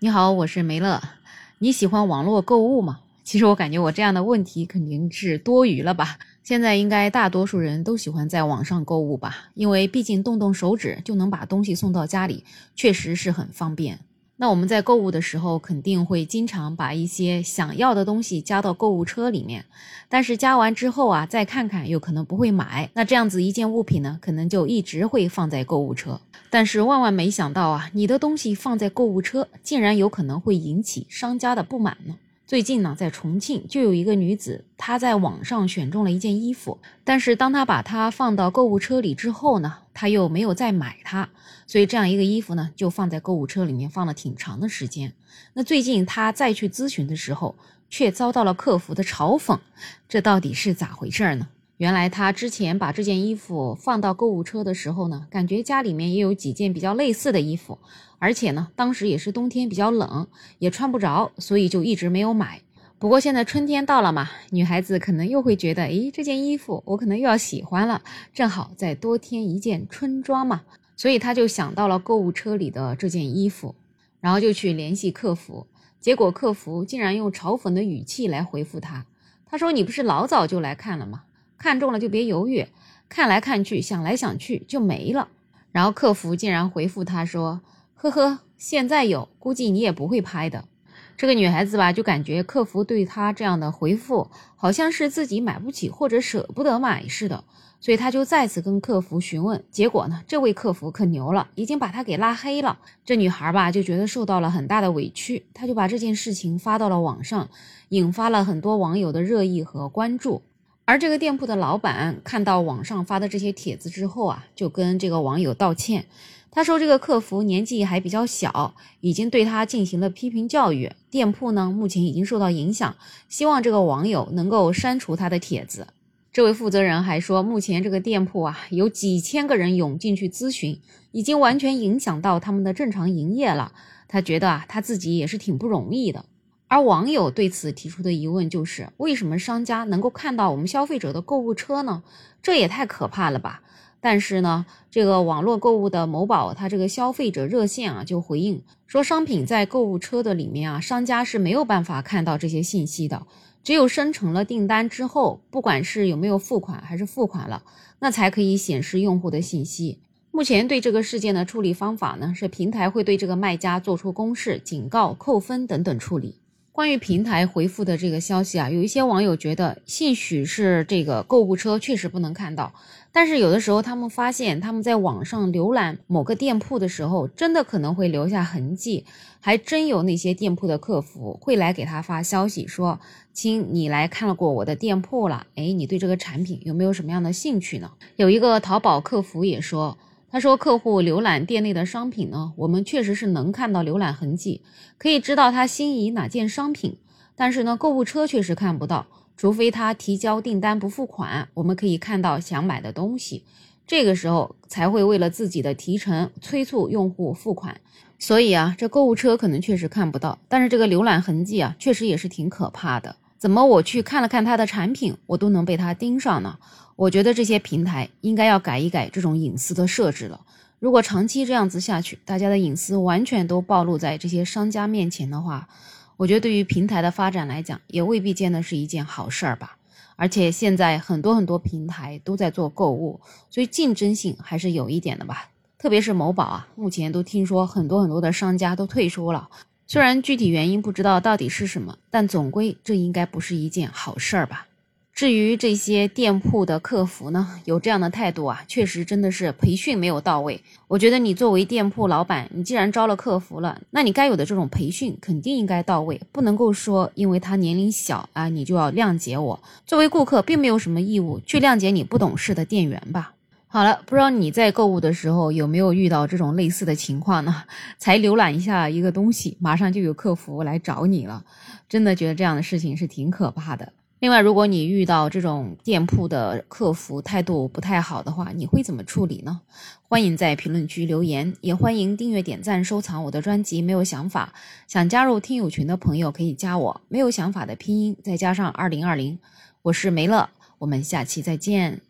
你好，我是梅乐。你喜欢网络购物吗？其实我感觉我这样的问题肯定是多余了吧。现在应该大多数人都喜欢在网上购物吧，因为毕竟动动手指就能把东西送到家里，确实是很方便。那我们在购物的时候，肯定会经常把一些想要的东西加到购物车里面，但是加完之后啊，再看看又可能不会买。那这样子一件物品呢，可能就一直会放在购物车。但是万万没想到啊，你的东西放在购物车，竟然有可能会引起商家的不满呢。最近呢，在重庆就有一个女子，她在网上选中了一件衣服，但是当她把它放到购物车里之后呢，她又没有再买它，所以这样一个衣服呢，就放在购物车里面放了挺长的时间。那最近她再去咨询的时候，却遭到了客服的嘲讽，这到底是咋回事呢？原来她之前把这件衣服放到购物车的时候呢，感觉家里面也有几件比较类似的衣服。而且呢，当时也是冬天比较冷，也穿不着，所以就一直没有买。不过现在春天到了嘛，女孩子可能又会觉得，诶，这件衣服我可能又要喜欢了，正好再多添一件春装嘛，所以她就想到了购物车里的这件衣服，然后就去联系客服，结果客服竟然用嘲讽的语气来回复她，他说：“你不是老早就来看了吗？看中了就别犹豫，看来看去，想来想去就没了。”然后客服竟然回复他说。呵呵，现在有，估计你也不会拍的。这个女孩子吧，就感觉客服对她这样的回复，好像是自己买不起或者舍不得买似的，所以她就再次跟客服询问。结果呢，这位客服可牛了，已经把她给拉黑了。这女孩吧，就觉得受到了很大的委屈，她就把这件事情发到了网上，引发了很多网友的热议和关注。而这个店铺的老板看到网上发的这些帖子之后啊，就跟这个网友道歉。他说：“这个客服年纪还比较小，已经对他进行了批评教育。店铺呢，目前已经受到影响，希望这个网友能够删除他的帖子。”这位负责人还说：“目前这个店铺啊，有几千个人涌进去咨询，已经完全影响到他们的正常营业了。他觉得啊，他自己也是挺不容易的。”而网友对此提出的疑问就是：为什么商家能够看到我们消费者的购物车呢？这也太可怕了吧！但是呢，这个网络购物的某宝，它这个消费者热线啊，就回应说，商品在购物车的里面啊，商家是没有办法看到这些信息的，只有生成了订单之后，不管是有没有付款还是付款了，那才可以显示用户的信息。目前对这个事件的处理方法呢，是平台会对这个卖家做出公示、警告、扣分等等处理。关于平台回复的这个消息啊，有一些网友觉得，兴许是这个购物车确实不能看到，但是有的时候他们发现，他们在网上浏览某个店铺的时候，真的可能会留下痕迹，还真有那些店铺的客服会来给他发消息说：“亲，你来看了过我的店铺了，哎，你对这个产品有没有什么样的兴趣呢？”有一个淘宝客服也说。他说：“客户浏览店内的商品呢，我们确实是能看到浏览痕迹，可以知道他心仪哪件商品。但是呢，购物车确实看不到，除非他提交订单不付款，我们可以看到想买的东西。这个时候才会为了自己的提成催促用户付款。所以啊，这购物车可能确实看不到，但是这个浏览痕迹啊，确实也是挺可怕的。怎么我去看了看他的产品，我都能被他盯上呢？”我觉得这些平台应该要改一改这种隐私的设置了。如果长期这样子下去，大家的隐私完全都暴露在这些商家面前的话，我觉得对于平台的发展来讲，也未必见得是一件好事儿吧。而且现在很多很多平台都在做购物，所以竞争性还是有一点的吧。特别是某宝啊，目前都听说很多很多的商家都退出了，虽然具体原因不知道到底是什么，但总归这应该不是一件好事儿吧。至于这些店铺的客服呢，有这样的态度啊，确实真的是培训没有到位。我觉得你作为店铺老板，你既然招了客服了，那你该有的这种培训肯定应该到位，不能够说因为他年龄小啊，你就要谅解我。作为顾客，并没有什么义务去谅解你不懂事的店员吧。好了，不知道你在购物的时候有没有遇到这种类似的情况呢？才浏览一下一个东西，马上就有客服来找你了，真的觉得这样的事情是挺可怕的。另外，如果你遇到这种店铺的客服态度不太好的话，你会怎么处理呢？欢迎在评论区留言，也欢迎订阅、点赞、收藏我的专辑。没有想法，想加入听友群的朋友可以加我。没有想法的拼音再加上二零二零，我是梅乐，我们下期再见。